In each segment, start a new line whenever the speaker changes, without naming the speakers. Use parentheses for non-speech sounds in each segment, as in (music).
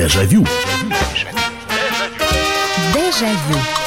Дежавю.
Дежавю.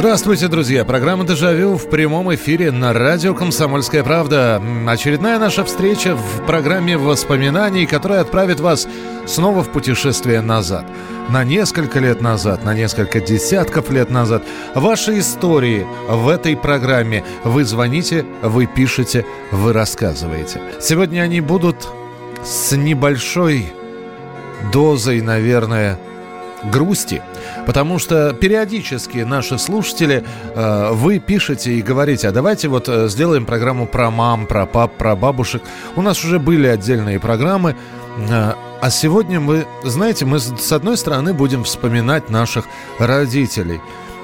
Здравствуйте, друзья! Программа «Дежавю» в прямом эфире на радио «Комсомольская правда». Очередная наша встреча в программе воспоминаний, которая отправит вас снова в путешествие назад. На несколько лет назад, на несколько десятков лет назад. Ваши истории в этой программе. Вы звоните, вы пишете, вы рассказываете. Сегодня они будут с небольшой дозой, наверное, грусти, потому что периодически наши слушатели, э, вы пишете и говорите, а давайте вот э, сделаем программу про мам, про пап, про бабушек. У нас уже были отдельные программы, э, а сегодня мы, знаете, мы с одной стороны будем вспоминать наших родителей,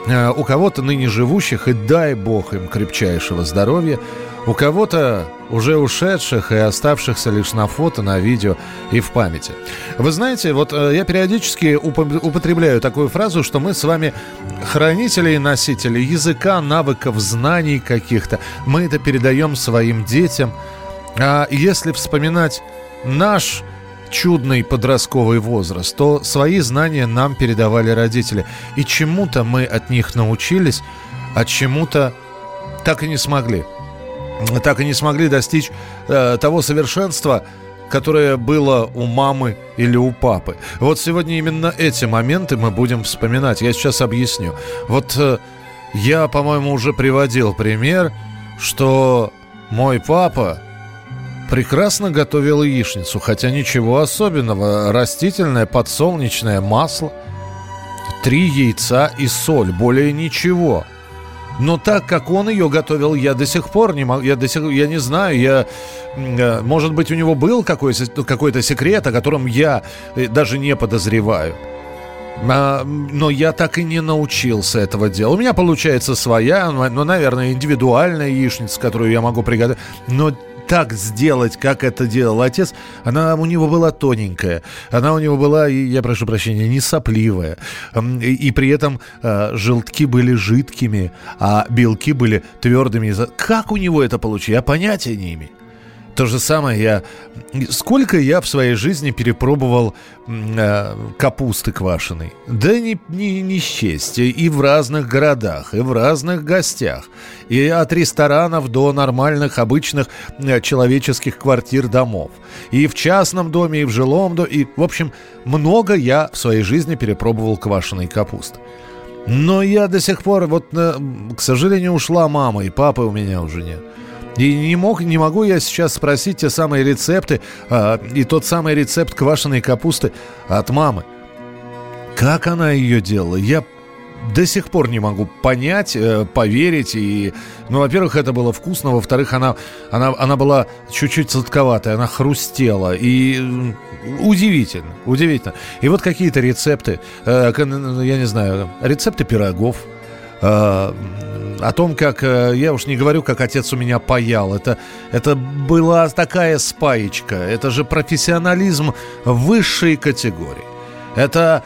у кого-то ныне живущих, и дай бог им крепчайшего здоровья, у кого-то уже ушедших и оставшихся лишь на фото, на видео и в памяти. Вы знаете, вот э, я периодически употребляю такую фразу, что мы с вами хранители и носители языка, навыков, знаний каких-то. Мы это передаем своим детям. А если вспоминать наш чудный подростковый возраст, то свои знания нам передавали родители. И чему-то мы от них научились, а чему-то так и не смогли так и не смогли достичь э, того совершенства, которое было у мамы или у папы. Вот сегодня именно эти моменты мы будем вспоминать. Я сейчас объясню. Вот э, я, по-моему, уже приводил пример, что мой папа прекрасно готовил яичницу, хотя ничего особенного. Растительное подсолнечное масло, три яйца и соль, более ничего – но так как он ее готовил, я до сих пор не могу, я до сих, я не знаю, я, э, может быть, у него был какой-то, какой-то секрет, о котором я э, даже не подозреваю. А, но я так и не научился этого делать. У меня получается своя, ну, наверное, индивидуальная яичница, которую я могу приготовить. Но так сделать, как это делал отец, она у него была тоненькая, она у него была, я прошу прощения, не сопливая, и, и при этом э, желтки были жидкими, а белки были твердыми. Как у него это получилось, я понятия не имею. То же самое я... Сколько я в своей жизни перепробовал э, капусты квашеной? Да не, не, не счесть. И в разных городах, и в разных гостях. И от ресторанов до нормальных, обычных э, человеческих квартир, домов. И в частном доме, и в жилом доме. И, в общем, много я в своей жизни перепробовал квашеной капусты. Но я до сих пор, вот, э, к сожалению, ушла мама, и папы у меня уже нет. И не, мог, не могу я сейчас спросить те самые рецепты а, и тот самый рецепт квашеной капусты от мамы. Как она ее делала? Я до сих пор не могу понять, э, поверить. И, ну, во-первых, это было вкусно, во-вторых, она, она, она была чуть-чуть сладковатая, она хрустела. И удивительно, удивительно. И вот какие-то рецепты, э, я не знаю, рецепты пирогов, э, о том, как, э, я уж не говорю, как отец у меня паял. Это, это была такая спаечка. Это же профессионализм высшей категории. Это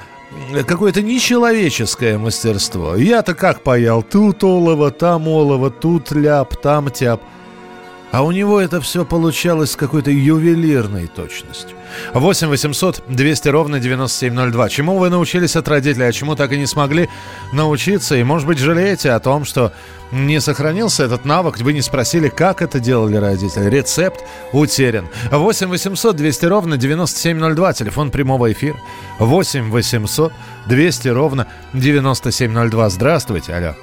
какое-то нечеловеческое мастерство. Я-то как паял? Тут олово, там олово, тут ляп, там тяп. А у него это все получалось с какой-то ювелирной точностью. 8 800 200 ровно 9702. Чему вы научились от родителей, а чему так и не смогли научиться? И, может быть, жалеете о том, что не сохранился этот навык, вы не спросили, как это делали родители. Рецепт утерян. 8 800 200 ровно 9702. Телефон прямого эфира. 8 800 200 ровно 9702. Здравствуйте, алло.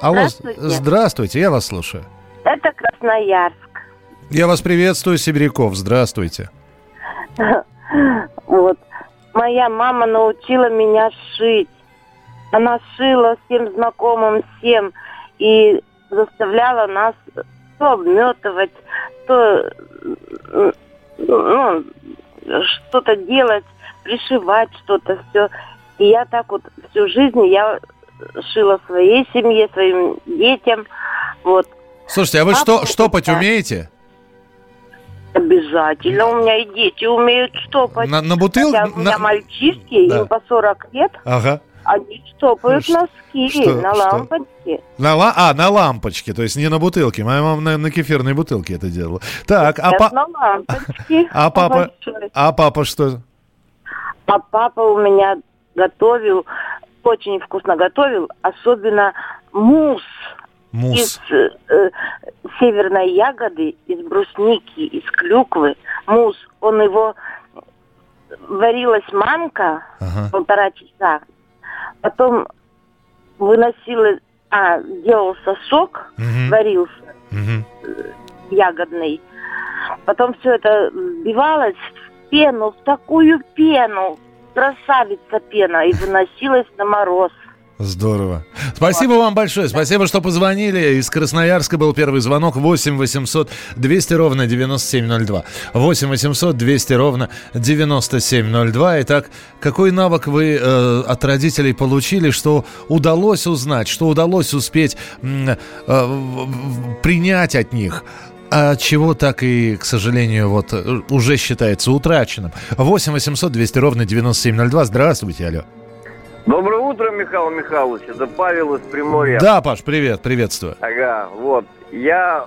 Алло, здравствуйте. здравствуйте, я вас слушаю.
Красноярск.
Я вас приветствую, Сибиряков. Здравствуйте. (laughs)
Вот. Моя мама научила меня шить. Она шила всем знакомым, всем. И заставляла нас то обметывать, то ну, что-то делать, пришивать что-то, все. И я так вот всю жизнь я шила своей семье, своим детям. Вот.
Слушайте, а вы а что, штопать умеете?
Обязательно. У меня и дети умеют штопать.
На, на бутылку?
Хотя у меня на... мальчишки, да. им по 40 лет.
Ага.
Они штопают
Что-
носки
что-
на
что?
лампочке.
На ла- а, на лампочке, то есть не на бутылке. Моя мама на, на кефирной бутылке это делала. Так, а, па-
на лампочке. (laughs)
а папа,
большой.
а папа что?
А папа у меня готовил, очень вкусно готовил, особенно мусс
Мусс.
из э, э, северной ягоды, из брусники, из клюквы. Мусс, он его варилась манка
Ага.
полтора часа, потом выносила, а делался сок,
Мгм,
варился
мгм.
ягодный. Потом все это взбивалось в пену, в такую пену, красавица пена, и выносилась на мороз.
Здорово. Спасибо вам большое. Спасибо, что позвонили. Из Красноярска был первый звонок. 8 800 200 ровно 9702. 8 800 200 ровно 9702. Итак, какой навык вы э, от родителей получили, что удалось узнать, что удалось успеть э, в- принять от них? А чего так и, к сожалению, вот э, уже считается утраченным. 8 800 200 ровно 9702. Здравствуйте, алло.
Доброе утро, Михаил Михайлович. Это Павел из Приморья.
Да, Паш, привет, приветствую.
Ага, вот. Я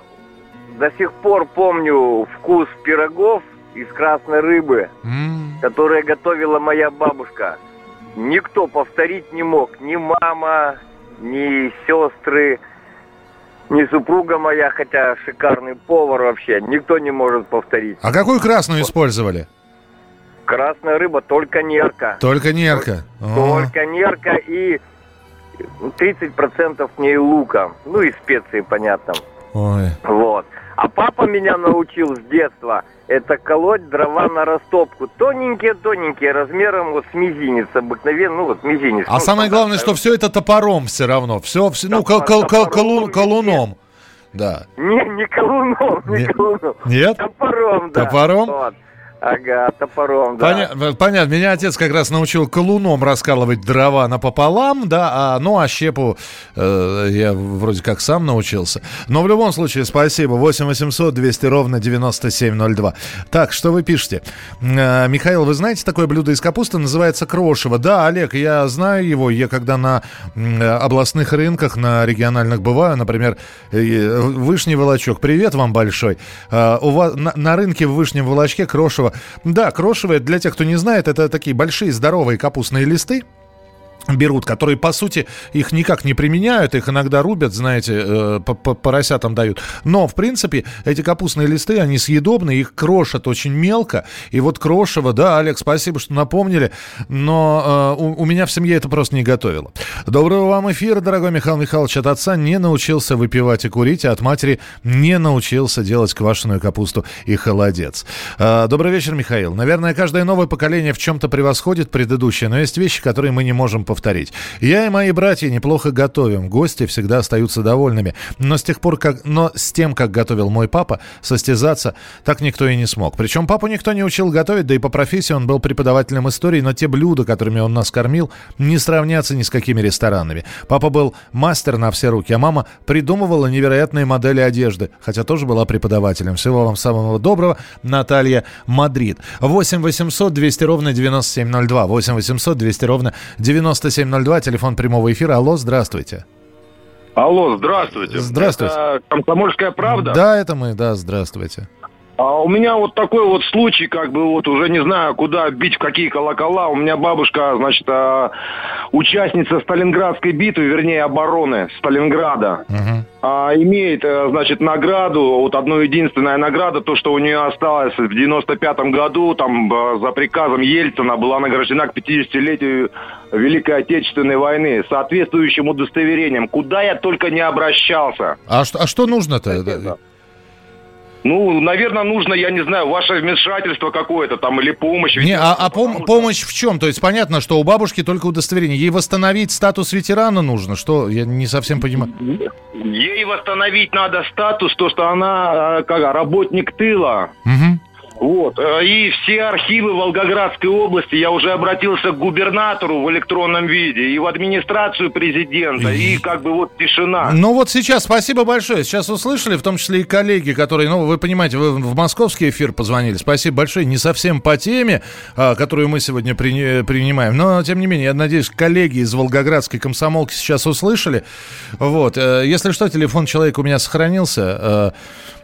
до сих пор помню вкус пирогов из красной рыбы,
М,
которые готовила моя бабушка. Никто повторить не мог. Ни мама, ни сестры, ни супруга моя, хотя шикарный повар вообще. Никто не может повторить.
А какую красную использовали?
Красная рыба только нерка.
Только нерка. О,
Только нерка и 30% к ней лука. Ну и специи, понятно.
Ой.
Вот. А папа меня научил с детства это колоть дрова на растопку. Тоненькие-тоненькие, размером вот с мизинец обыкновенно, ну вот мизинец.
А
Ну,
самое главное, что все это топором все равно. Все, ну, кол- кол- кол- колу- колуном. Да.
Не, не колуном, не,
Не-
колуном.
Нет?
Топором, да.
Топором?
Вот. Ага, топором, да.
Поня- понятно. Меня отец как раз научил колуном раскалывать дрова напополам, да, а, ну, а щепу э, я вроде как сам научился. Но в любом случае, спасибо. 8 800 200 ровно 9702. Так, что вы пишете? Э, Михаил, вы знаете такое блюдо из капусты? Называется крошево. Да, Олег, я знаю его. Я когда на э, областных рынках, на региональных бываю, например, э, Вышний Волочок. Привет вам большой. Э, У вас на, на рынке в Вышнем Волочке крошево. Да, крошевое, для тех, кто не знает, это такие большие здоровые капустные листы берут, которые, по сути, их никак не применяют, их иногда рубят, знаете, э, по- по- поросятам дают. Но, в принципе, эти капустные листы, они съедобны, их крошат очень мелко. И вот крошево, да, Олег, спасибо, что напомнили, но э, у, у меня в семье это просто не готовило. Доброго вам эфира, дорогой Михаил Михайлович. От отца не научился выпивать и курить, а от матери не научился делать квашеную капусту и холодец. Э, добрый вечер, Михаил. Наверное, каждое новое поколение в чем-то превосходит предыдущее, но есть вещи, которые мы не можем повторить. Я и мои братья неплохо готовим, гости всегда остаются довольными. Но с тех пор, как, но с тем, как готовил мой папа, состязаться так никто и не смог. Причем папу никто не учил готовить, да и по профессии он был преподавателем истории, но те блюда, которыми он нас кормил, не сравнятся ни с какими ресторанами. Папа был мастер на все руки, а мама придумывала невероятные модели одежды, хотя тоже была преподавателем. Всего вам самого доброго, Наталья Мадрид. 8 800 200 ровно 9702. 8 800 200 ровно 9702. Телефон прямого эфира. Алло, здравствуйте.
Алло, здравствуйте.
Здравствуйте.
Это комсомольская правда?
Да, это мы, да, здравствуйте.
А у меня вот такой вот случай, как бы вот уже не знаю, куда бить, в какие колокола. У меня бабушка, значит, а, участница Сталинградской битвы, вернее, обороны Сталинграда.
Мгм.
А, имеет, э, значит, награду, вот одну единственная награда, то, что у нее осталось в 95 году, там, э, за приказом Ельцина была награждена к 50-летию Великой Отечественной войны, соответствующим удостоверением. Куда я только не обращался.
А что, а что нужно-то?
Это- Ну, наверное, нужно, я не знаю, ваше вмешательство какое-то там или помощь.
Не, а, а пом-
что-
помощь в чем? То есть понятно, что у бабушки только удостоверение. Ей восстановить статус ветерана нужно. Что? Я не совсем понимаю.
Ей восстановить надо статус, то, что она э, как, работник тыла.
Мгм.
Вот. Э, и все архивы Волгоградской области я уже обратился к губернатору в электронном виде и в администрацию президента, и как бы вот тишина.
Ну вот сейчас, спасибо большое. Сейчас услышали, в том числе и коллеги, которые, ну вы понимаете, вы в московский эфир позвонили. Спасибо большое. Не совсем по теме, а, которую мы сегодня при, принимаем, но тем не менее, я надеюсь, коллеги из Волгоградской комсомолки сейчас услышали. Вот. Э, если что, телефон человека у меня сохранился.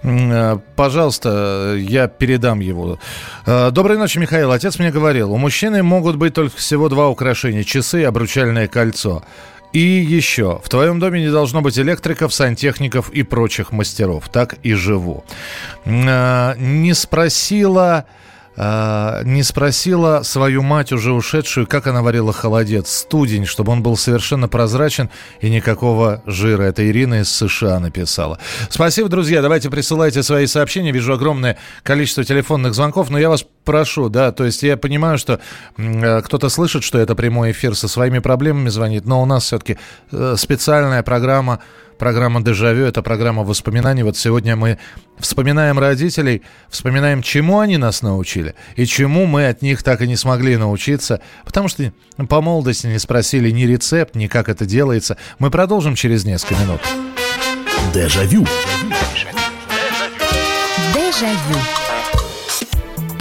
Э, пожалуйста, я передам его. Э, доброй ночи, Михаил. Отец мне говорил, у мужчины могут быть только всего два украшения. Часы и обручальное кольцо. И еще, в твоем доме не должно быть электриков, сантехников и прочих мастеров. Так и живу. Э, не спросила э, не спросила свою мать, уже ушедшую, как она варила холодец, студень, чтобы он был совершенно прозрачен и никакого жира. Это Ирина из США написала. Спасибо, друзья. Давайте присылайте свои сообщения. Вижу огромное количество телефонных звонков, но я вас прошу, да, то есть я понимаю, что э, кто-то слышит, что это прямой эфир со своими проблемами звонит, но у нас все-таки э, специальная программа Программа «Дежавю» — это программа воспоминаний. Вот сегодня мы вспоминаем родителей, вспоминаем, чему они нас научили и чему мы от них так и не смогли научиться, потому что по молодости не спросили ни рецепт, ни как это делается. Мы продолжим через несколько минут.
Дежавю. Дежавю.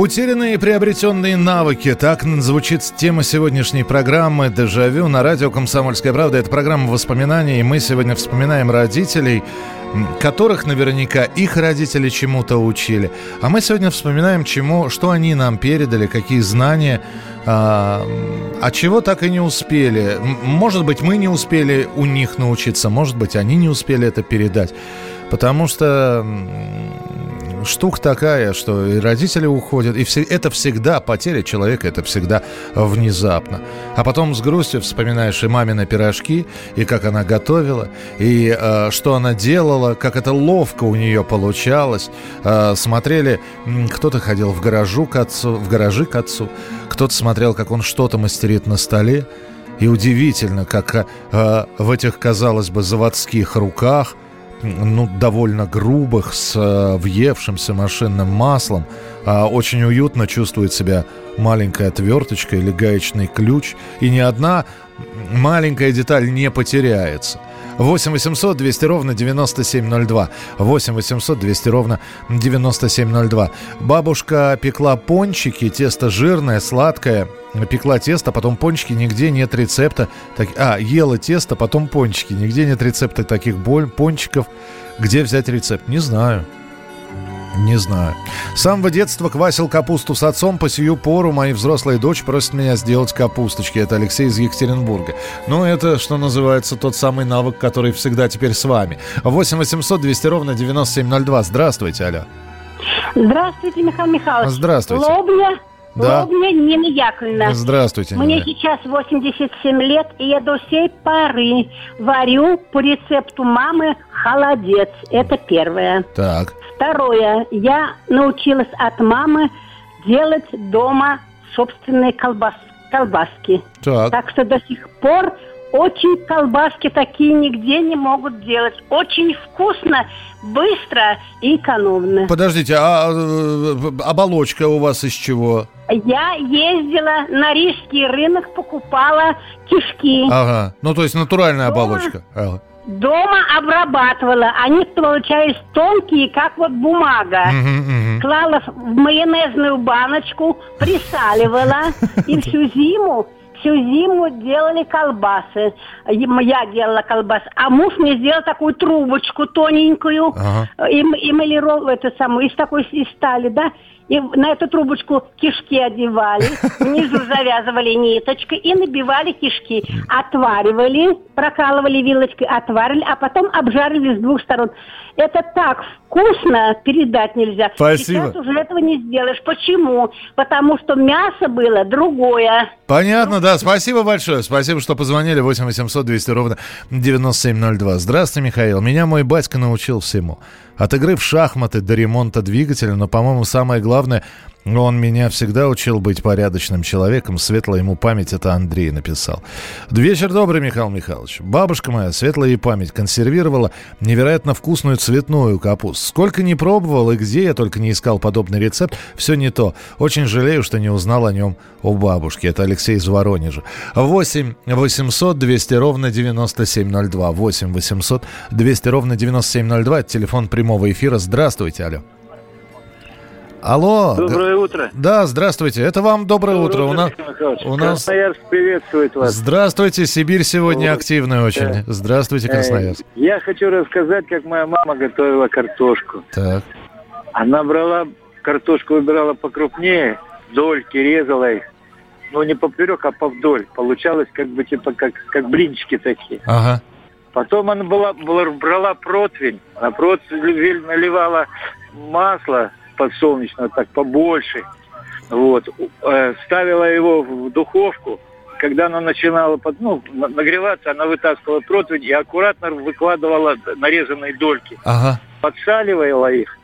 Утерянные и приобретенные навыки. Так звучит тема сегодняшней программы «Дежавю» на радио «Комсомольская правда». Это программа воспоминаний, и мы сегодня вспоминаем родителей, которых наверняка их родители чему-то учили. А мы сегодня вспоминаем, чему, что они нам передали, какие знания, а, а чего так и не успели. Может быть, мы не успели у них научиться, может быть, они не успели это передать. Потому что штука такая, что и родители уходят, и все, это всегда потеря человека, это всегда внезапно. А потом с грустью вспоминаешь и мамины пирожки, и как она готовила, и э, что она делала, как это ловко у нее получалось. Э, смотрели, кто-то ходил в гаражу к отцу, в гаражи к отцу, кто-то смотрел, как он что-то мастерит на столе. И удивительно, как э, в этих, казалось бы, заводских руках – ну, довольно грубых, с э, въевшимся машинным маслом. А очень уютно чувствует себя маленькая отверточка или гаечный ключ. И ни одна маленькая деталь не потеряется. 8 800 200 ровно 9702. 8 800 200 ровно 9702. Бабушка пекла пончики, тесто жирное, сладкое. Пекла тесто, потом пончики, нигде нет рецепта. Так, а, ела тесто, потом пончики. Нигде нет рецепта таких боль, пончиков. Где взять рецепт? Не знаю. Не знаю. С самого детства квасил капусту с отцом. По сию пору мои взрослые дочь просят меня сделать капусточки. Это Алексей из Екатеринбурга. Ну, это, что называется, тот самый навык, который всегда теперь с вами. 8 800 200 ровно 9702. Здравствуйте, алло.
Здравствуйте, Михаил Михайлович.
Здравствуйте.
Лобня,
да.
Лобня Нина Яковлевна.
Здравствуйте,
Мне
Нина.
сейчас 87 лет, и я до сей поры варю по рецепту мамы холодец. Это первое.
Так.
Второе. Я научилась от мамы делать дома собственные колбас, колбаски.
Так.
Так что до сих пор очень колбаски такие нигде не могут делать. Очень вкусно, быстро и экономно.
Подождите, а э, оболочка у вас из чего?
Я ездила на рижский рынок, покупала кишки.
Ага. Ну, то есть натуральная
Дома?
оболочка. Ага.
Дома обрабатывала. Они получались тонкие, как вот бумага.
Мгм.
Клала в майонезную баночку, присаливала (laughs) и всю зиму всю зиму делали колбасы. Я делала колбасы. А муж мне сделал такую трубочку тоненькую,
Ага.
э, эм- эмалиров- это самое, из такой из стали, да. И на эту трубочку кишки одевали, (laughs) внизу завязывали ниточкой и набивали кишки. Отваривали, прокалывали вилочкой, отварили, а потом обжарили с двух сторон. Это так вкусно, передать нельзя.
Спасибо.
Сейчас уже этого не сделаешь. Почему? Потому что мясо было другое.
Понятно, да. Спасибо большое. Спасибо, что позвонили. 8 800 200 ровно 9702. Здравствуйте, Михаил. Меня мой батька научил всему. От игры в шахматы до ремонта двигателя, но, по-моему, самое главное, он меня всегда учил быть порядочным человеком. Светлая ему память, это Андрей написал. Вечер добрый, Михаил Михайлович. Бабушка моя, светлая ей память, консервировала невероятно вкусную цветную капусту. Сколько не пробовал и где я только не искал подобный рецепт, все не то. Очень жалею, что не узнал о нем у бабушки. Это Алексей из Воронежа. 8 800 200 ровно 9702. 8 800 200 ровно 9702. Это телефон прямого эфира. Здравствуйте, алло. Алло.
Доброе утро.
Да, здравствуйте. Это вам доброе,
Доброе
утро. У нас, у нас...
Красноярск приветствует вас.
Здравствуйте, Сибирь сегодня
Доброе.
активная очень.
Да.
Здравствуйте, Красноярск.
Э, Я хочу рассказать, как моя мама готовила картошку.
Так.
Она брала картошку, выбирала покрупнее, дольки резала их. Ну, не поперек, а повдоль. Получалось как бы типа как, как блинчики такие.
Ага.
Потом она была, была- брала противень, на противень наливала масло подсолнечное, так побольше. Вот. Э, Ставила его в духовку. Когда она начинала под- ну, на- нагреваться, она вытаскивала противень и аккуратно выкладывала нарезанные дольки.
Ага.
Подсаливала их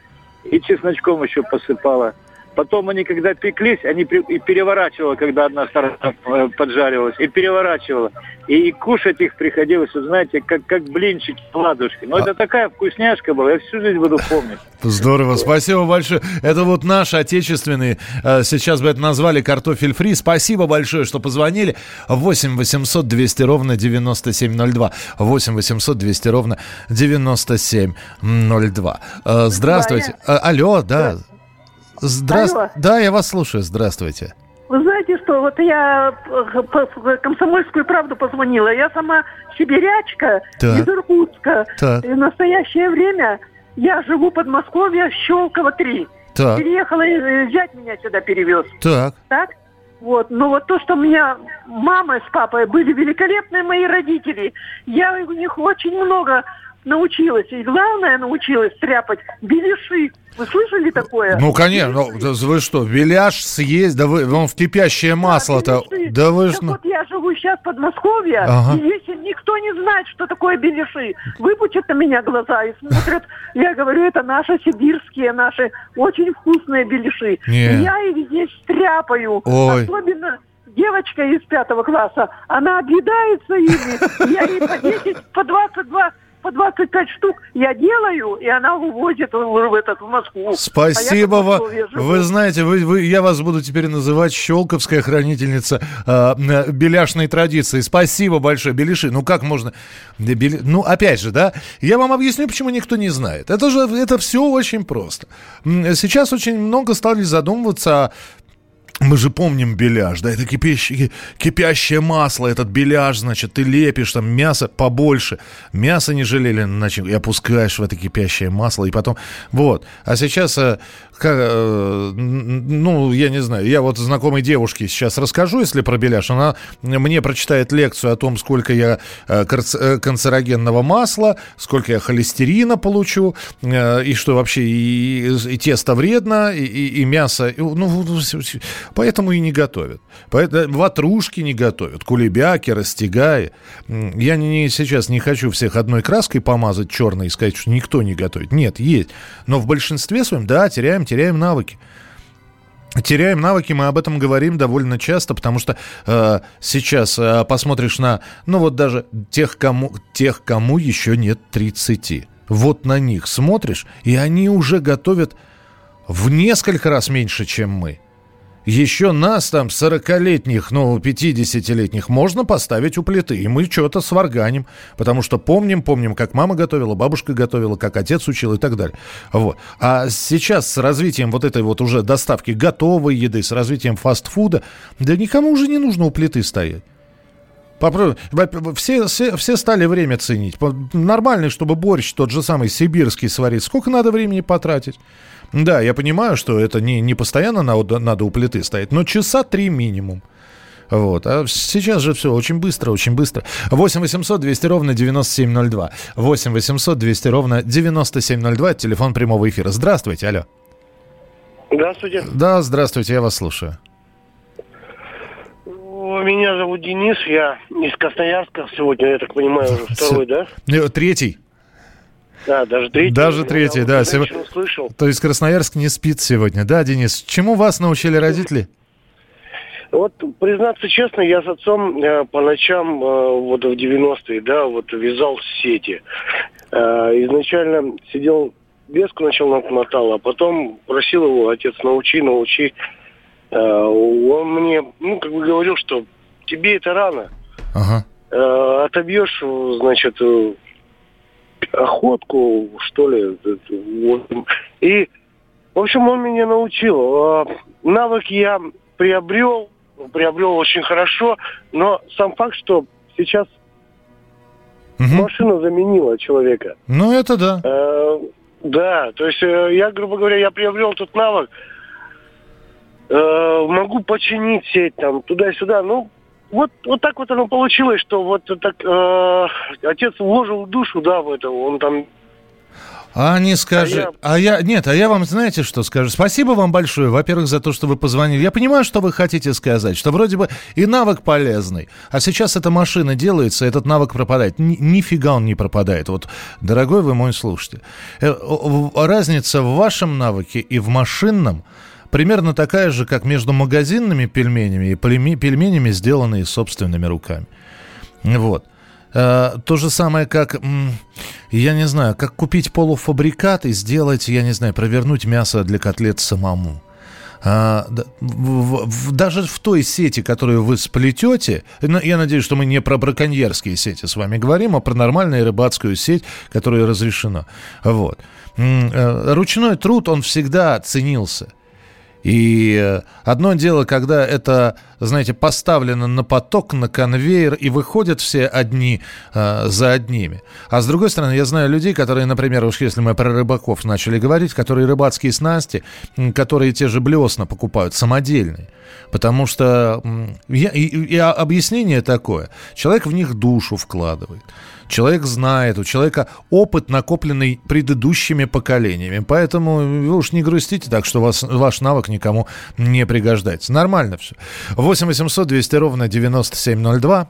и чесночком еще посыпала. Потом они, когда пеклись, они и переворачивала, когда одна сторона э, поджаривалась, и переворачивала. И кушать их приходилось, вы знаете, как, как блинчики, ладушки. Но это такая вкусняшка была, я всю жизнь буду помнить.
Здорово, спасибо большое. Это вот наш отечественный, э, сейчас бы это назвали картофель фри. Спасибо большое, что позвонили. 8 800 200 ровно 9702. 8 800 200 ровно 9702. Э, Здравствуйте. Алло, да. Здравствуйте. Да, я вас слушаю. Здравствуйте.
Вы знаете что, вот я э, по- комсомольскую правду позвонила. Я сама сибирячка
Так.
из Иркутска.
Так.
И в настоящее время я живу в Подмосковье, Щелково 3.
Так.
Переехала, и зять меня сюда перевез.
Так.
Так? Вот, но вот то, что у меня мама с папой были великолепные мои родители, я у них очень много научилась. И главное научилась стряпать беляши. Вы слышали такое?
Ну, конечно. Ну, да вы что, беляш съесть? Да вы, он в кипящее масло-то.
беляши.
Да вы.
Так
ну-
вот я живу сейчас в Подмосковье,
Ага.
и если никто не знает, что такое беляши, выпучат на меня глаза и смотрят. Я говорю, это наши сибирские, наши очень вкусные беляши.
Не.
И я их здесь стряпаю.
Ой.
Особенно девочка из пятого класса, она объедается ими. Я ей по 10, по 22 по 25 штук я делаю, и она увозит в, этот, в Москву.
Спасибо
А я в
вам. Вы знаете, вы, вы- я вас буду теперь называть щелковская хранительница э, э, беляшной традиции. Спасибо большое, беляши. Ну как можно? Да, беля- Ну опять же, да, я вам объясню, почему никто не знает. Это же это все очень просто. Сейчас очень много стали задумываться о мы же помним беляш, да, это кипящее, кипящее масло, этот беляш, значит, ты лепишь там мясо побольше, мясо не жалели на начинку, и опускаешь в это кипящее масло, и потом, вот. А сейчас, э, как, э, ну, я не знаю, я вот знакомой девушке сейчас расскажу, если про беляш, она мне прочитает лекцию о том, сколько я э, канцерогенного масла, сколько я холестерина получу, и что вообще и, и тесто вредно, и, и- и мясо, и, ну. Поэтому и не готовят. Поэтому ватрушки не готовят, кулебяки, растягаи. Я не- сейчас не хочу всех одной краской помазать черной и сказать, что никто не готовит. Нет, есть. Но в большинстве своем, да, теряем, теряем навыки. Теряем навыки, мы об этом говорим довольно часто, потому что э, сейчас э, посмотришь на, ну вот даже тех кому, тех, кому еще нет 30. Вот на них смотришь, и они уже готовят в несколько раз меньше, чем мы. Еще нас там, 40-летних, ну, 50-летних, можно поставить у плиты, и мы что-то сварганим, потому что помним, помним, как мама готовила, бабушка готовила, как отец учил и так далее. Вот. А сейчас с развитием вот этой вот уже доставки готовой еды, с развитием фастфуда, да никому уже не нужно у плиты стоять. Попробуй. Все, все, все стали время ценить. Нормально, чтобы борщ тот же самый сибирский сварить. Сколько надо времени потратить? Да, я понимаю, что это не, не постоянно надо, надо у плиты стоять, но часа три минимум. Вот. А сейчас же все очень быстро, очень быстро. 8 800 200 ровно 9702. 8 800 200 ровно 9702. Это телефон прямого эфира. Здравствуйте, алло.
Здравствуйте.
Да, здравствуйте, я вас слушаю.
Меня зовут Денис, я из Красноярска. Сегодня, я так понимаю, уже второй, да?
Э, Третий.
Да, даже третий.
Даже третий, да.
женщину
Сего-
слышал.
То есть Красноярск не спит сегодня. Да, Денис? Чему вас научили родители?
Вот, признаться честно, я с отцом э, по ночам, э, вот в 90-е, да, вот вязал сети. Э, изначально сидел, веску начал мотал, а потом просил его, отец, научи, научи. Э, он мне, ну, как бы говорил, что тебе это рано.
Ага.
Э, отобьешь, значит, охотку, что ли. И, в общем, он меня научил. А, Навык я приобрел, приобрел очень хорошо, но сам факт, что сейчас машина заменила человека.
Ну, это да.
Э, да, то есть э, я, грубо говоря, я приобрел тот навык, э, могу починить сеть там туда-сюда, ну, вот, вот так вот оно получилось, что вот так э, отец вложил душу, да, в это, он там
А не скажи.
я-
А я... Нет, а я вам знаете, что скажу? Спасибо вам большое, во-первых, за то, что вы позвонили. Я понимаю, что вы хотите сказать, что вроде бы и навык полезный, а сейчас эта машина делается, этот навык пропадает. Ни- нифига он не пропадает. Вот, дорогой вы мой слушатель, э, разница в вашем навыке и в машинном примерно такая же, как между магазинными пельменями и пельме- пельменями, сделанные собственными руками. Вот. Э, То же самое, как, я не знаю, как купить полуфабрикат и сделать, я не знаю, провернуть мясо для котлет самому. А, даже в той сети, которую вы сплетете, я надеюсь, что мы не про браконьерские сети с вами говорим, а про нормальную рыбацкую сеть, которая разрешена. Вот. Э, Ручной труд, он всегда ценился. И э, одно дело, когда это, знаете, поставлено на поток, на конвейер, и выходят все одни э, за одними. А с другой стороны, я знаю людей, которые, например, уж если мы про рыбаков начали говорить, которые рыбацкие снасти, которые те же блесна покупают, самодельные. Потому что я- и- и объяснение такое. Человек в них душу вкладывает. Человек знает, у человека опыт, накопленный предыдущими поколениями. Поэтому вы уж не грустите так, что вас, ваш навык никому не пригождается. Нормально все. 8 800 200 ровно 9702.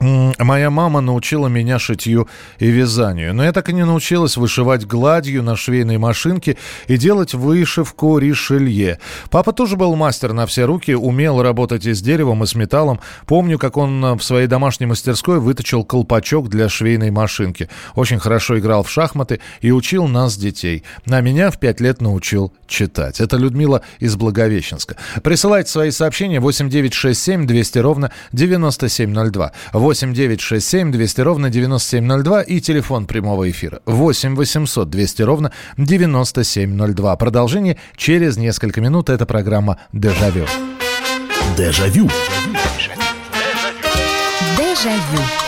Моя мама научила меня шитью и вязанию, но я так и не научилась вышивать гладью на швейной машинке и делать вышивку ришелье. Папа тоже был мастер на все руки, умел работать и с деревом, и с металлом. Помню, как он в своей домашней мастерской выточил колпачок для швейной машинки. Очень хорошо играл в шахматы и учил нас, детей. А меня в пять лет научил читать. Это Людмила из Благовещенска. Присылайте свои сообщения 8967 200 ровно 9702. 8967 200 ровно 9702 и телефон прямого эфира 8 800 200 ровно 9702. Продолжение через несколько минут. Это программа «Дежавю».
Дежавю.
Дежавю.
Челябинск,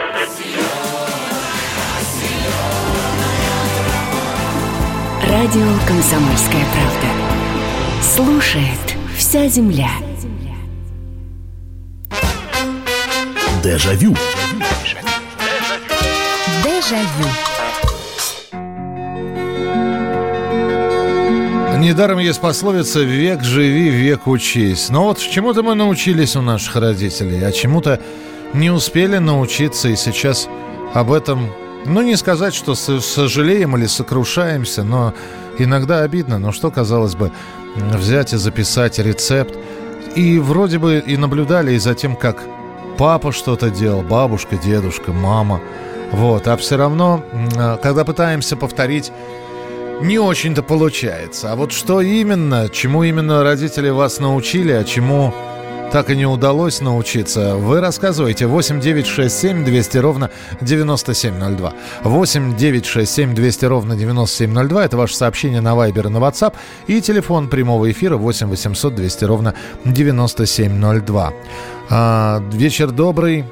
Радио «Комсомольская правда». Слушает вся земля.
Дежавю.
Дежавю.
Недаром есть пословица «век живи, век учись». Но вот чему-то мы научились у наших родителей, а чему-то не успели научиться, и сейчас об этом Ну, не сказать, что сожалеем или сокрушаемся, но иногда обидно. Но что, казалось бы, взять и записать рецепт. И вроде бы и наблюдали и за тем, как папа что-то делал, бабушка, дедушка, мама. Вот, а все равно, а, когда пытаемся повторить не очень-то получается. А вот что именно, чему именно родители вас научили, а чему так и не удалось научиться, вы рассказываете. 8 9 6 7 200 ровно 9702. 8 9 6 7 200 ровно 9702. Это ваше сообщение на Viber и на WhatsApp. И телефон прямого эфира 8 800 200 ровно 9702. А, вечер добрый.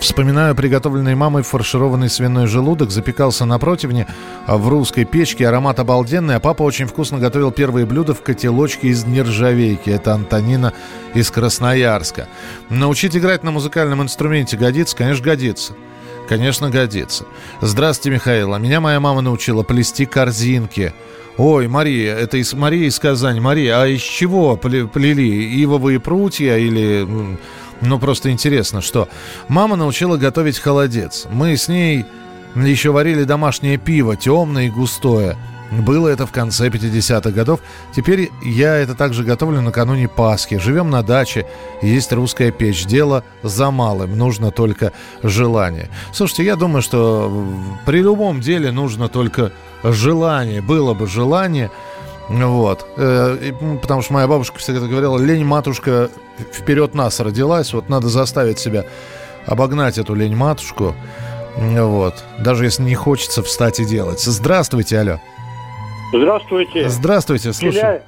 Вспоминаю приготовленный мамой фаршированный свиной желудок, запекался на противне а, в русской печке, аромат обалденный, а папа очень вкусно готовил первые блюда в котелочке из нержавейки. Это Антонина из Красноярска. Научить играть на музыкальном инструменте годится? Конечно, годится. Конечно, годится. Здравствуйте, Михаил. А меня моя мама научила плести корзинки. Ой, Мария, это из Марии из Казани. Мария, а из чего пле- плели? Ивовые прутья или... Ну, просто интересно, что... Мама научила готовить холодец. Мы с ней еще варили домашнее пиво, темное и густое. Было это в конце 50-х годов. Теперь я это также готовлю накануне Пасхи. Живем на даче, есть русская печь. Дело за малым, нужно только желание. Слушайте, я думаю, что при любом деле нужно только желание. Было бы желание, вот. Э, Потому что моя бабушка всегда говорила, лень матушка вперед нас родилась, вот надо заставить себя обогнать эту лень матушку. Вот. Даже если не хочется встать и делать. Здравствуйте, алло.
Здравствуйте.
Здравствуйте, слушаю.
Челя-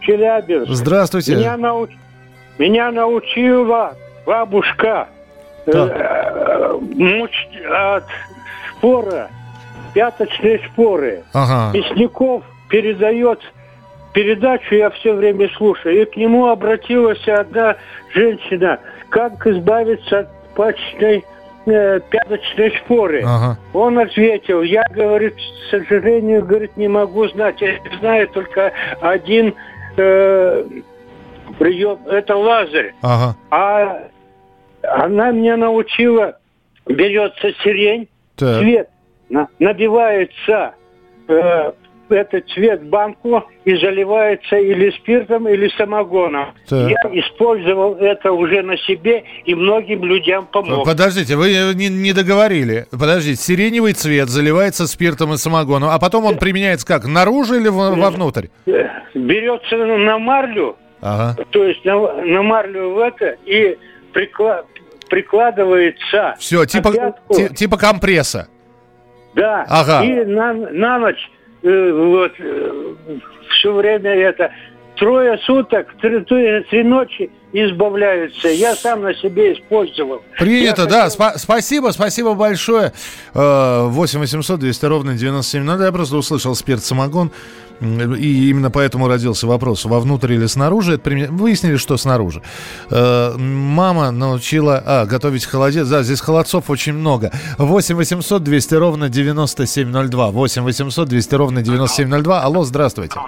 Челябинск.
Здравствуйте.
Меня, науч... Меня научила бабушка э, э, муч- от спора, пяточные споры.
Ага.
Мясников передает передачу, я все время слушаю, и к нему обратилась одна женщина, как избавиться от пачечной э, пяточной шпоры.
Ага.
Он ответил, я, говорит, к сожалению, говорит, не могу знать, я знаю только один э, прием, это лазарь.
Ага.
А она меня научила, берется сирень,
Так.
цвет, на- набивается э, этот цвет банку и заливается или спиртом, или самогоном.
Так.
Я использовал это уже на себе и многим людям помог.
Подождите, вы не, не договорили. Подождите, сиреневый цвет заливается спиртом и самогоном, а потом он применяется как, наружу или во- вовнутрь?
Э, Берется на марлю,
Ага.
то есть на, на марлю в это и прикла- прикладывается
Все, типа, ти- типа компресса.
Да.
Ага.
И на, на ночь э, вот все время это трое суток, три, три- ночи избавляются. Я сам на себе использовал.
Принято,
Я
да. Спа- спасибо, спасибо большое. Э, 8 800 200 ровно 9702. Я просто услышал спирт самогон. И именно поэтому родился вопрос, вовнутрь или снаружи. Это применя- Выяснили, что снаружи. Э, Мама научила а, готовить холодец. Да, здесь холодцов очень много. 8 800 200 ровно 9702. 8 800 200 ровно 9702. Алло, здравствуйте.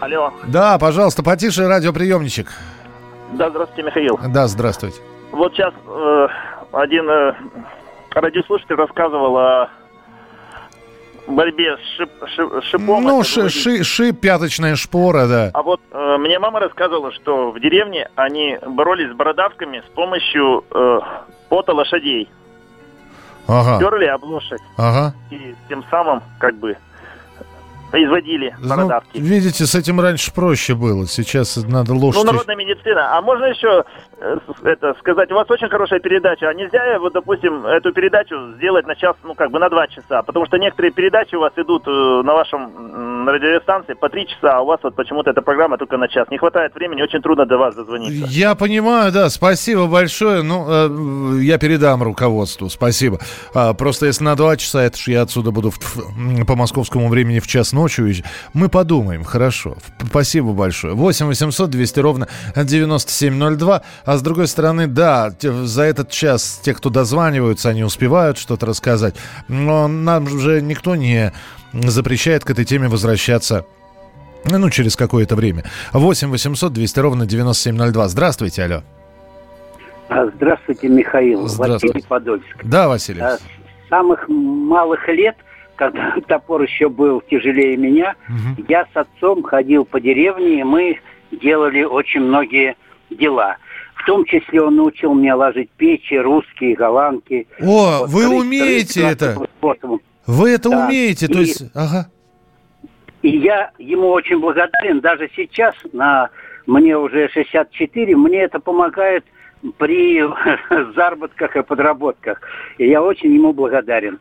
Алло.
Да, пожалуйста, потише радиоприемничек.
Да, здравствуйте, Михаил.
Да, здравствуйте.
Вот сейчас э, один э, радиослушатель рассказывал о борьбе с шип- шип- шипом.
Ну, ши, ши- шип, пяточная шпора, да.
А вот э, мне мама рассказывала, что в деревне они боролись с бородавками с помощью э, пота лошадей.
Ага.
Перли об лошадь.
Ага.
И тем самым как бы производили
Ну,
бородавки.
видите, с этим раньше проще было. Сейчас надо
Ну,
лошадь.
народная медицина. А можно еще это сказать, у вас очень хорошая передача. А нельзя, вот, допустим, эту передачу сделать на час, ну, как бы на два часа? Потому что некоторые передачи у вас идут э, на вашем на радиостанции по три часа, а у вас вот почему-то эта программа только на час. Не хватает времени, очень трудно до вас дозвониться.
Я понимаю, да, спасибо большое. Ну, э, я передам руководству, спасибо. А, просто если на два часа, это ж я отсюда буду в- в- по московскому времени в час ночи уезжать. Мы подумаем, хорошо. Спасибо большое. 8 800 200 ровно 9702. А с другой стороны, да, за этот час те, кто дозваниваются, они успевают что-то рассказать. Но нам же никто не запрещает к этой теме возвращаться ну, через какое-то время. 8 800 200 ровно 9702. Здравствуйте, алло.
А, Здравствуйте, Михаил.
Здравствуйте.
Василий Подольск.
Да, Василий.
А,
самых малых лет, когда (laughs) топор еще был тяжелее меня, я с отцом ходил по деревне, и мы делали очень многие дела. В том числе он научил меня ложить печи, русские, голландки.
О, вы
вторым-
умеете
вторым
это?
способом.
Вы это
Да.
умеете, то
И-
есть... Ага.
И я ему очень благодарен. Даже сейчас, на мне уже 64, мне это помогает при (laughs) заработках и подработках. И я очень ему благодарен.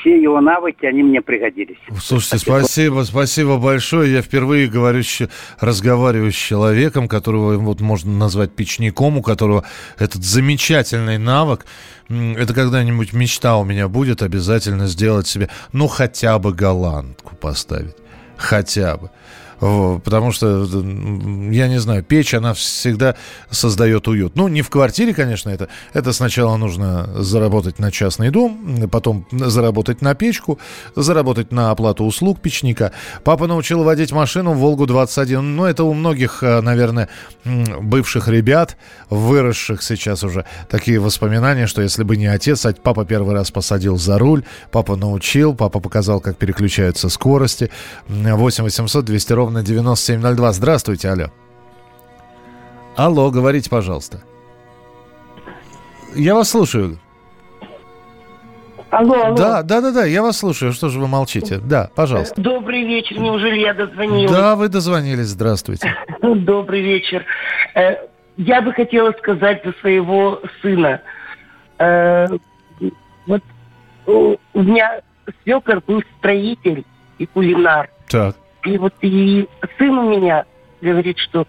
Все его навыки, они мне пригодились.
Слушайте, спасибо, спасибо большое. Я впервые говорю, разговариваю с человеком, которого вот можно назвать печником, у которого этот замечательный навык. Это когда-нибудь мечта у меня будет обязательно сделать себе, ну, хотя бы голландку поставить. Хотя бы. Потому что, я не знаю, печь, она всегда создает уют. Ну, не в квартире, конечно, это. Это сначала нужно заработать на частный дом, потом заработать на печку, заработать на оплату услуг печника. Папа научил водить машину «Волгу-21». Ну, это у многих, э, наверное, бывших ребят, выросших сейчас уже, такие воспоминания, что если бы не отец, а папа первый раз посадил за руль, папа научил, папа показал, как переключаются скорости. М, 8 800 200 ровно 9702. Здравствуйте, алло. Алло, говорите, пожалуйста. Я вас слушаю.
Алло, алло.
Да, да, да, да, я вас слушаю. Что же вы молчите? Да, пожалуйста.
Добрый вечер, неужели я дозвонилась?
Да, вы дозвонились. Здравствуйте. (laughs)
Добрый вечер. Э, Я бы хотела сказать за своего сына. Э, Вот у у меня свекор был строитель и кулинар.
Так.
И вот и сын у меня говорит, что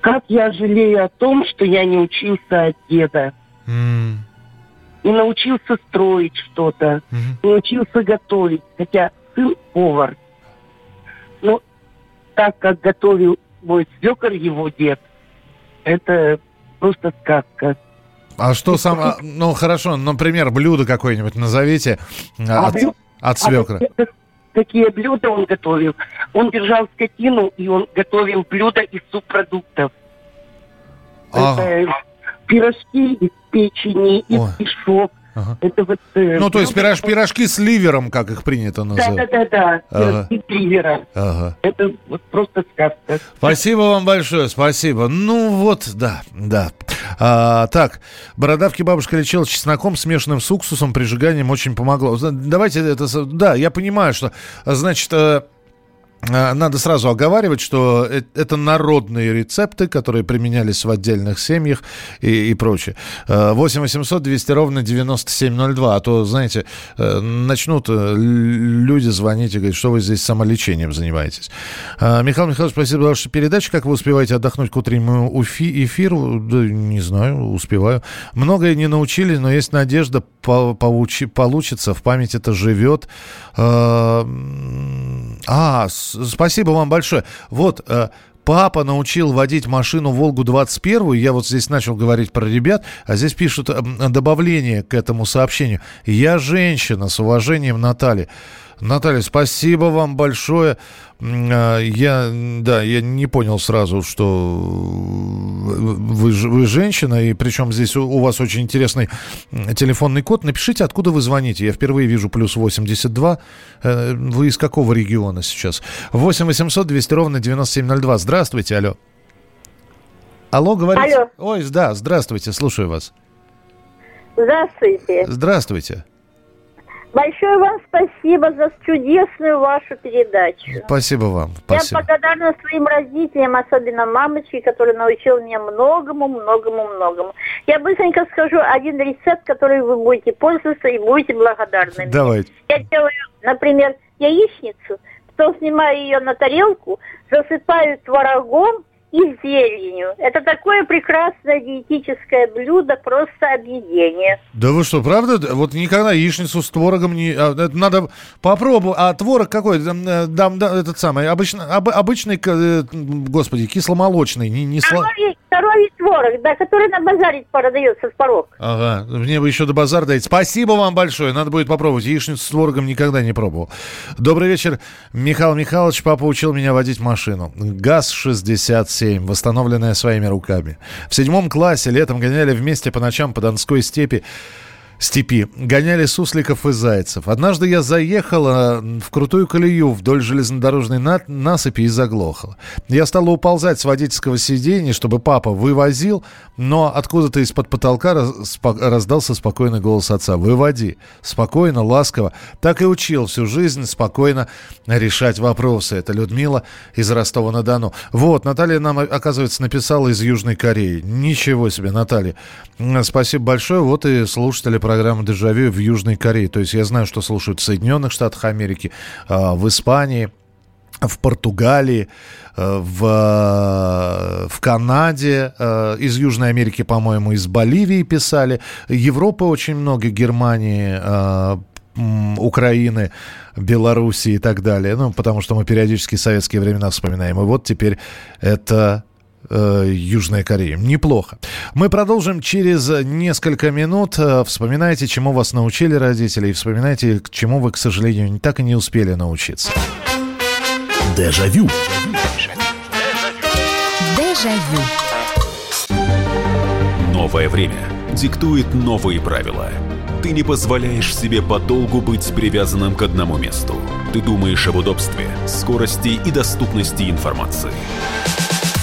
как я жалею о том, что я не учился от деда.
М,
Не научился строить что-то, не научился готовить. Хотя сын повар. Но так как готовил мой свекор, его дед, это просто сказка.
А что сам... а, Ну, хорошо, например, блюдо какое-нибудь назовите а, от,
блю-
от
а
свекра.
какие- Какие блюда он готовил? Он держал скотину, и он готовил блюда из субпродуктов.
Ага.
Это пирожки из печени, из
Ой.
Кишок. Это вот... э,
Ну, то есть пирож, пирожки с ливером, как их принято называть.
Да-да-да,
Ага.
пирожки с ливером.
Ага.
Это вот просто сказка.
Спасибо вам большое, спасибо. Ну вот, да, да. А, так, бородавки бабушка лечила чесноком, смешанным с уксусом, прижиганием очень помогло. Давайте это... Да, я понимаю, что, значит... э, Надо сразу оговаривать, что э- это народные рецепты, которые применялись в отдельных семьях и, и прочее. Э, 8 800 200 ровно 9702. А то, знаете, э, начнут э, люди звонить и говорить, что вы здесь самолечением занимаетесь. А, Михаил Михайлович, спасибо за вашу передачу. Как вы успеваете отдохнуть к утреннему эфиру? Да, не знаю, успеваю. Многое не научили, но есть надежда, по- поучи- получится, в память это живет. А, А, спасибо вам большое. Вот, э, Папа научил водить машину «Волгу-21». Я вот здесь начал говорить про ребят, а здесь пишут м, добавление к этому сообщению. «Я женщина, с уважением, Наталья». Наталья, спасибо вам большое. А, Я, да, я не понял сразу, что вы, вы женщина, и причем здесь у, у вас очень интересный телефонный код. Напишите, откуда вы звоните. Я впервые вижу плюс 82. Э, Вы из какого региона сейчас? 8 800 200 ровно 9702. Здравствуйте, алло. Алло, говорите?
Алло.
Ой, да, здравствуйте, слушаю вас.
Здравствуйте.
Здравствуйте.
Большое вам спасибо за чудесную вашу передачу.
Спасибо вам.
Я
Спасибо.
благодарна своим родителям, особенно мамочке, которая научила меня многому, многому, многому. Я быстренько скажу один рецепт, который вы будете пользоваться и будете благодарны.
Давайте.
Я делаю, например, яичницу, потом снимаю ее на тарелку, засыпаю творогом и зеленью. Это такое прекрасное диетическое блюдо, просто объедение.
Да вы что, правда? Вот никогда яичницу с творогом не... а, это надо попробовать. А творог какой? Э, там, да, этот самый, обычно, об- обычный, э, господи, кисломолочный, не, не сла...
Коровий, коровий творог, да, который на базаре продается в порог.
Ага, мне бы еще до базар дать. Спасибо вам большое, надо будет попробовать. Яичницу с творогом никогда не пробовал. Добрый вечер, Михаил Михайлович. Папа учил меня водить машину. ГАЗ-67, восстановленная своими руками. В седьмом классе летом гоняли вместе по ночам по Донской степи. Степи. Гоняли сусликов и зайцев. Однажды я заехала в крутую колею вдоль железнодорожной на- насыпи и заглохла. Я стала уползать с водительского сиденья, чтобы папа вывозил, но откуда-то из-под потолка раздался спокойный голос отца. «Выводи». Спокойно, ласково. Так и учил всю жизнь спокойно решать вопросы. Это Людмила из Ростова-на-Дону. Вот, Наталья нам, оказывается, написала из Южной Кореи. Ничего себе, Наталья. Спасибо большое. Вот и слушатели программы «Дежавю» в Южной Корее. То есть я знаю, что слушают в Соединенных Штатах Америки, а, в Испании, в Португалии, э, в, э, в Канаде, э, из Южной Америки, по-моему, из Боливии писали. Европы очень много, Германии, э, Украины, Белоруссии и так далее. Ну, потому что мы периодически советские времена вспоминаем. И вот теперь это э, Южная Корея. Неплохо. Мы продолжим через несколько минут. Э, Вспоминайте, чему вас научили родители, и вспоминайте, к чему вы, к сожалению, не- так и не успели научиться.
Дежавю.
Дежавю.
Новое время диктует новые правила. Ты не позволяешь себе подолгу быть привязанным к одному месту. Ты думаешь об удобстве, скорости и доступности информации.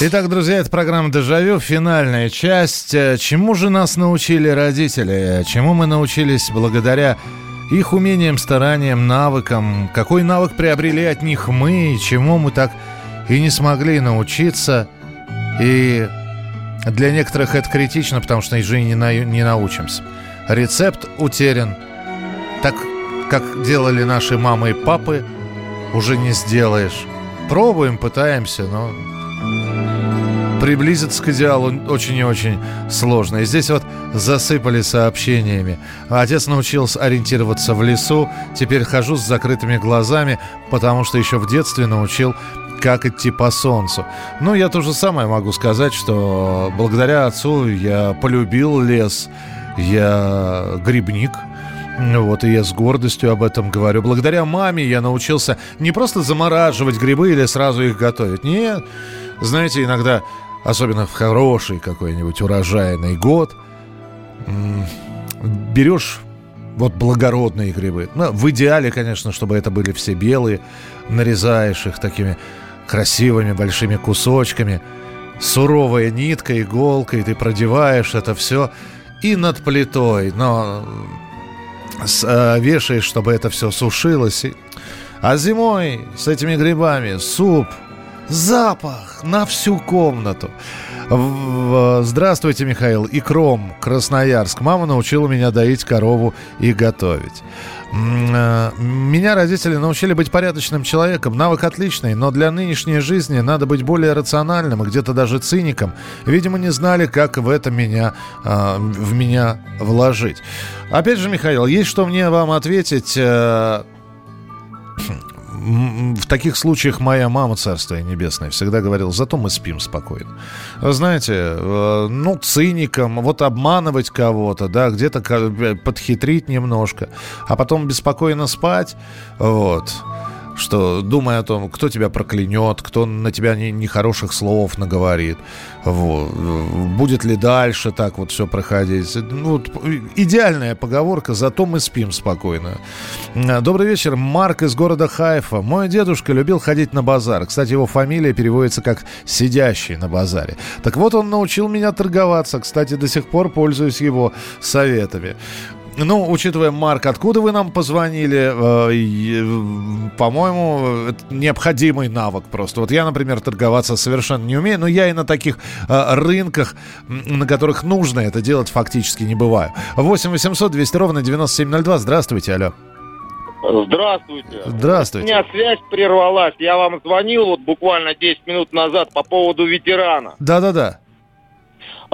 Итак, друзья, это программа «Дежавю», финальная часть. Э, Чему же нас научили родители? Чему мы научились благодаря их умениям, стараниям, навыкам? Какой навык приобрели от них мы? Чему мы так и не смогли научиться? И для некоторых это критично, потому что уже и не, на- не научимся. Рецепт утерян. Так, как делали наши мамы и папы, уже не сделаешь. Пробуем, пытаемся, но приблизиться к идеалу очень и очень сложно. И здесь вот засыпали сообщениями. Отец научился ориентироваться в лесу. Теперь хожу с закрытыми глазами, потому что еще в детстве научил как идти по солнцу. Ну, я то же самое могу сказать, что благодаря отцу я полюбил лес, я грибник, Вот, и я с гордостью об этом говорю. Благодаря маме я научился не просто замораживать грибы или сразу их готовить. Нет. Знаете, иногда, особенно в хороший какой-нибудь урожайный год, берешь вот благородные грибы. Ну, в идеале, конечно, чтобы это были все белые. Нарезаешь их такими красивыми большими кусочками. Суровая нитка, иголка, и ты продеваешь это все и над плитой. Но с- э, вешаешь, чтобы это все сушилось. И- А зимой с этими грибами суп, запах на всю комнату. Здравствуйте, Михаил. Икром, Красноярск. Мама научила меня доить корову и готовить. Э, Меня родители научили быть порядочным человеком. Навык отличный, но для нынешней жизни надо быть более рациональным и где-то даже циником. Видимо, не знали, как в это меня, э, в меня вложить. Опять же, Михаил, есть что мне вам ответить. Э, В таких случаях моя мама, царство небесное, всегда говорила, зато мы спим спокойно. Знаете, э, ну, циником, вот обманывать кого-то, да, где-то ка- подхитрить немножко, а потом беспокойно спать, вот, что думая о том, кто тебя проклянет, кто на тебя не- нехороших слов наговорит, вот, будет ли дальше так вот все проходить. Ну, вот, идеальная поговорка, зато мы спим спокойно. Добрый вечер, Марк из города Хайфа. Мой дедушка любил ходить на базар. Кстати, его фамилия переводится как «сидящий на базаре». Так вот, он научил меня торговаться. Кстати, до сих пор пользуюсь его советами. Ну, учитывая, Марк, откуда вы нам позвонили, э, э, по-моему, необходимый навык просто. Вот я, например, торговаться совершенно не умею, но я и на таких э, рынках, на которых нужно это делать, фактически не бываю. 8 800 200 ровно 9702. Здравствуйте, алло.
Здравствуйте.
Здравствуйте.
У меня связь прервалась. Я вам звонил вот буквально 10 минут назад по поводу ветерана.
Да-да-да.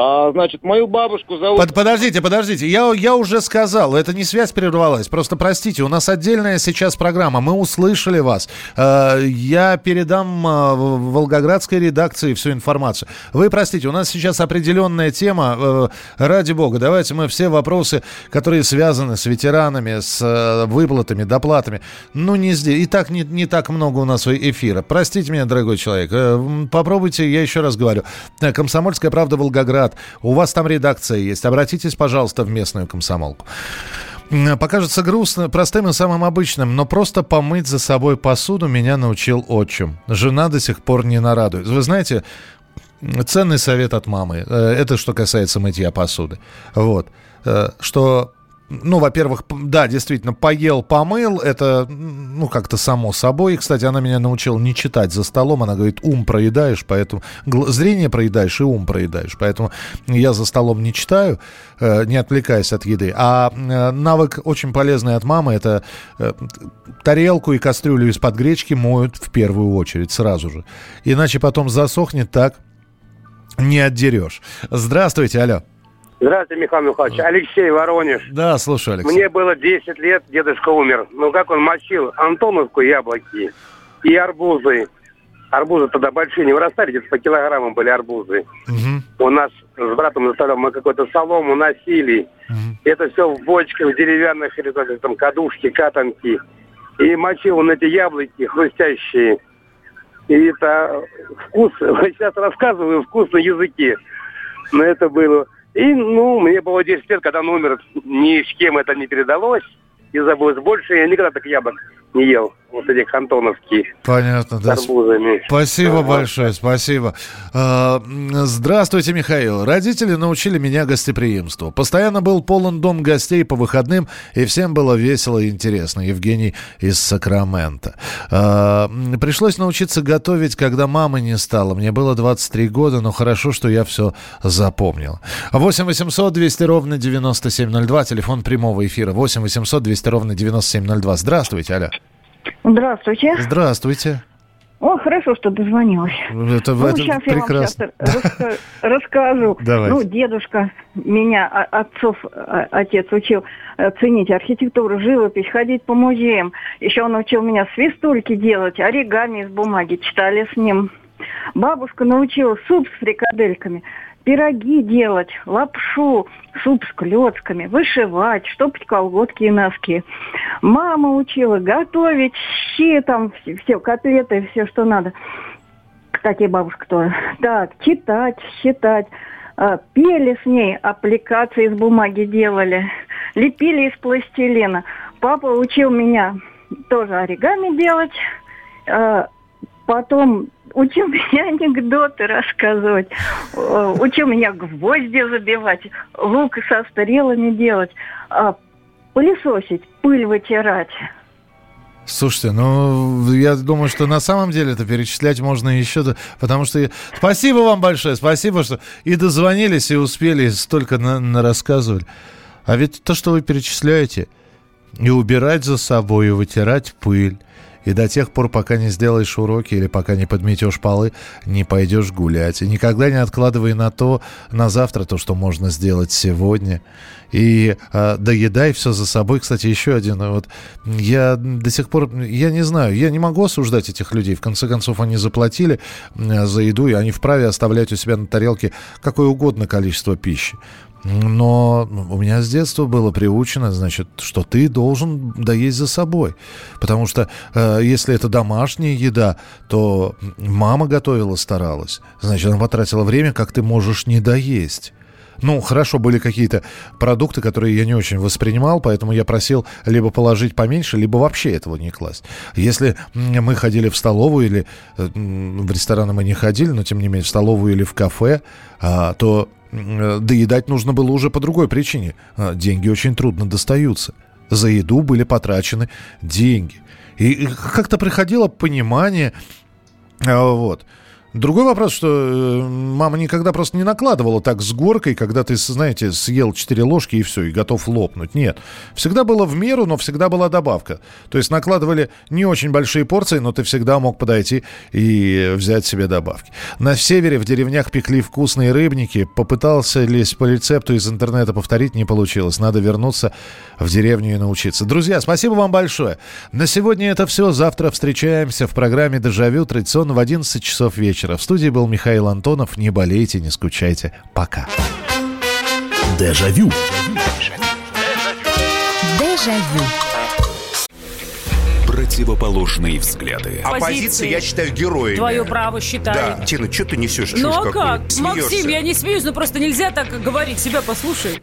А, значит, мою бабушку зовут...
Под, подождите, подождите. Я, я уже сказал, это не связь прервалась. Просто простите, у нас отдельная сейчас программа. Мы услышали вас. Э, я передам э, Волгоградской редакции всю информацию. Вы простите, у нас сейчас определенная тема. Э, ради бога, давайте мы все вопросы, которые связаны с ветеранами, с выплатами, доплатами, ну не здесь. И так не, не так много у нас эфира. Простите меня, дорогой человек. Попробуйте, я еще раз говорю. Комсомольская правда Волгоград Ленинград. У вас там редакция есть. Обратитесь, пожалуйста, в местную комсомолку. Покажется грустно, простым и самым обычным, но просто помыть за собой посуду меня научил отчим. Жена до сих пор не нарадует. Вы знаете, ценный совет от мамы. Э, это что касается мытья посуды. Вот. Э, что ну, во-первых, да, действительно, поел, помыл, это, ну, как-то само собой. Кстати, она меня научила не читать за столом. Она говорит, ум проедаешь, поэтому... Зрение проедаешь и ум проедаешь. Поэтому я за столом не читаю, э, не отвлекаясь от еды. А э, навык очень полезный от мамы, это э, тарелку и кастрюлю из-под гречки моют в первую очередь сразу же. Иначе потом засохнет так, не отдерешь. Здравствуйте, алло.
Здравствуйте, Михаил Михайлович. Алексей Воронеж.
Да, слушаю, Алексей.
Мне было 10 лет, дедушка умер. Ну, как он мочил Антоновку яблоки и арбузы. Арбузы тогда большие не вырастали, где-то по килограммам были арбузы. Угу. У нас с братом заставлял, мы какую-то солому носили. Угу. Это все в бочках, в деревянных, или там кадушки, катанки. И мочил он эти яблоки хрустящие. И это вкус, (laughs) сейчас рассказываю, вкус на языке. Но это было и, ну, мне было 10 лет, когда он умер, ни с кем это не передалось. И забылось больше, я никогда так яблок не ел. Вот этих антоновских.
Понятно, да. Спасибо ага. большое, спасибо. А, здравствуйте, Михаил. Родители научили меня гостеприимству. Постоянно был полон дом гостей по выходным, и всем было весело и интересно. Евгений из Сакрамента. А, пришлось научиться готовить, когда мамы не стало. Мне было 23 года, но хорошо, что я все запомнил. 8 800 200 ровно 9702, телефон прямого эфира. 8 800 200 ровно 9702. Здравствуйте, Аля.
Здравствуйте.
Здравствуйте.
О, хорошо, что дозвонилась.
Это, ну, это сейчас
прекрасно. я вам сейчас расскажу.
Давайте.
Ну, дедушка меня, отцов, отец учил э, ценить архитектуру, живопись, ходить по музеям. Еще он учил меня свистульки делать, оригами из бумаги, читали с ним. Бабушка научила суп с фрикадельками пироги делать, лапшу, суп с клетками, вышивать, штопать колготки и носки. Мама учила готовить щи, там все, все котлеты, все, что надо. Кстати, бабушка тоже. Так, читать, считать. А, пели с ней, аппликации из бумаги делали, лепили из пластилина. Папа учил меня тоже оригами делать, а, потом учил (laughs) меня анекдоты рассказывать, э, учил меня гвозди забивать, лук со стрелами делать, а пылесосить, пыль вытирать.
Слушайте, ну, я думаю, что на самом деле это перечислять можно еще, потому что... Спасибо вам большое, спасибо, что и дозвонились, и успели, столько на, на рассказывали. А ведь то, что вы перечисляете, и убирать за собой, и вытирать пыль, и до тех пор, пока не сделаешь уроки или пока не подметешь полы, не пойдешь гулять. И никогда не откладывай на то, на завтра то, что можно сделать сегодня. И э, доедай все за собой. Кстати, еще один. Вот я до сих пор, я не знаю, я не могу осуждать этих людей. В конце концов, они заплатили э, за еду, и они вправе оставлять у себя на тарелке какое угодно количество пищи. Но у меня с детства было приучено, значит, что ты должен доесть за собой. Потому что э, если это домашняя еда, то мама готовила, старалась. Значит, она потратила время, как ты можешь не доесть. Ну, хорошо, были какие-то продукты, которые я не очень воспринимал, поэтому я просил либо положить поменьше, либо вообще этого не класть. Если мы ходили в столовую или э, в рестораны мы не ходили, но тем не менее в столовую или в кафе, а, то доедать нужно было уже по другой причине. А, деньги очень трудно достаются. За еду были потрачены деньги. И как-то приходило понимание, а, вот, Другой вопрос, что э, мама никогда просто не накладывала так с горкой, когда ты, знаете, съел 4 ложки и все, и готов лопнуть. Нет. Всегда было в меру, но всегда была добавка. То есть накладывали не очень большие порции, но ты всегда мог подойти и взять себе добавки. На севере в деревнях пекли вкусные рыбники. Попытался лезть по рецепту из интернета повторить, не получилось. Надо вернуться в деревню и научиться. Друзья, спасибо вам большое. На сегодня это все. Завтра встречаемся в программе «Дежавю» традиционно в 11 часов вечера вечера. В студии был Михаил Антонов. Не болейте, не скучайте. Пока.
Дежавю.
Дежавю.
Противоположные взгляды.
Оппозиция, я считаю, героями.
Твое право считаю.
Да. Тина, что ты несешь?
Ну а как?
какую?
Максим,
Смеешься.
я не смеюсь, но просто нельзя так говорить. Себя послушай.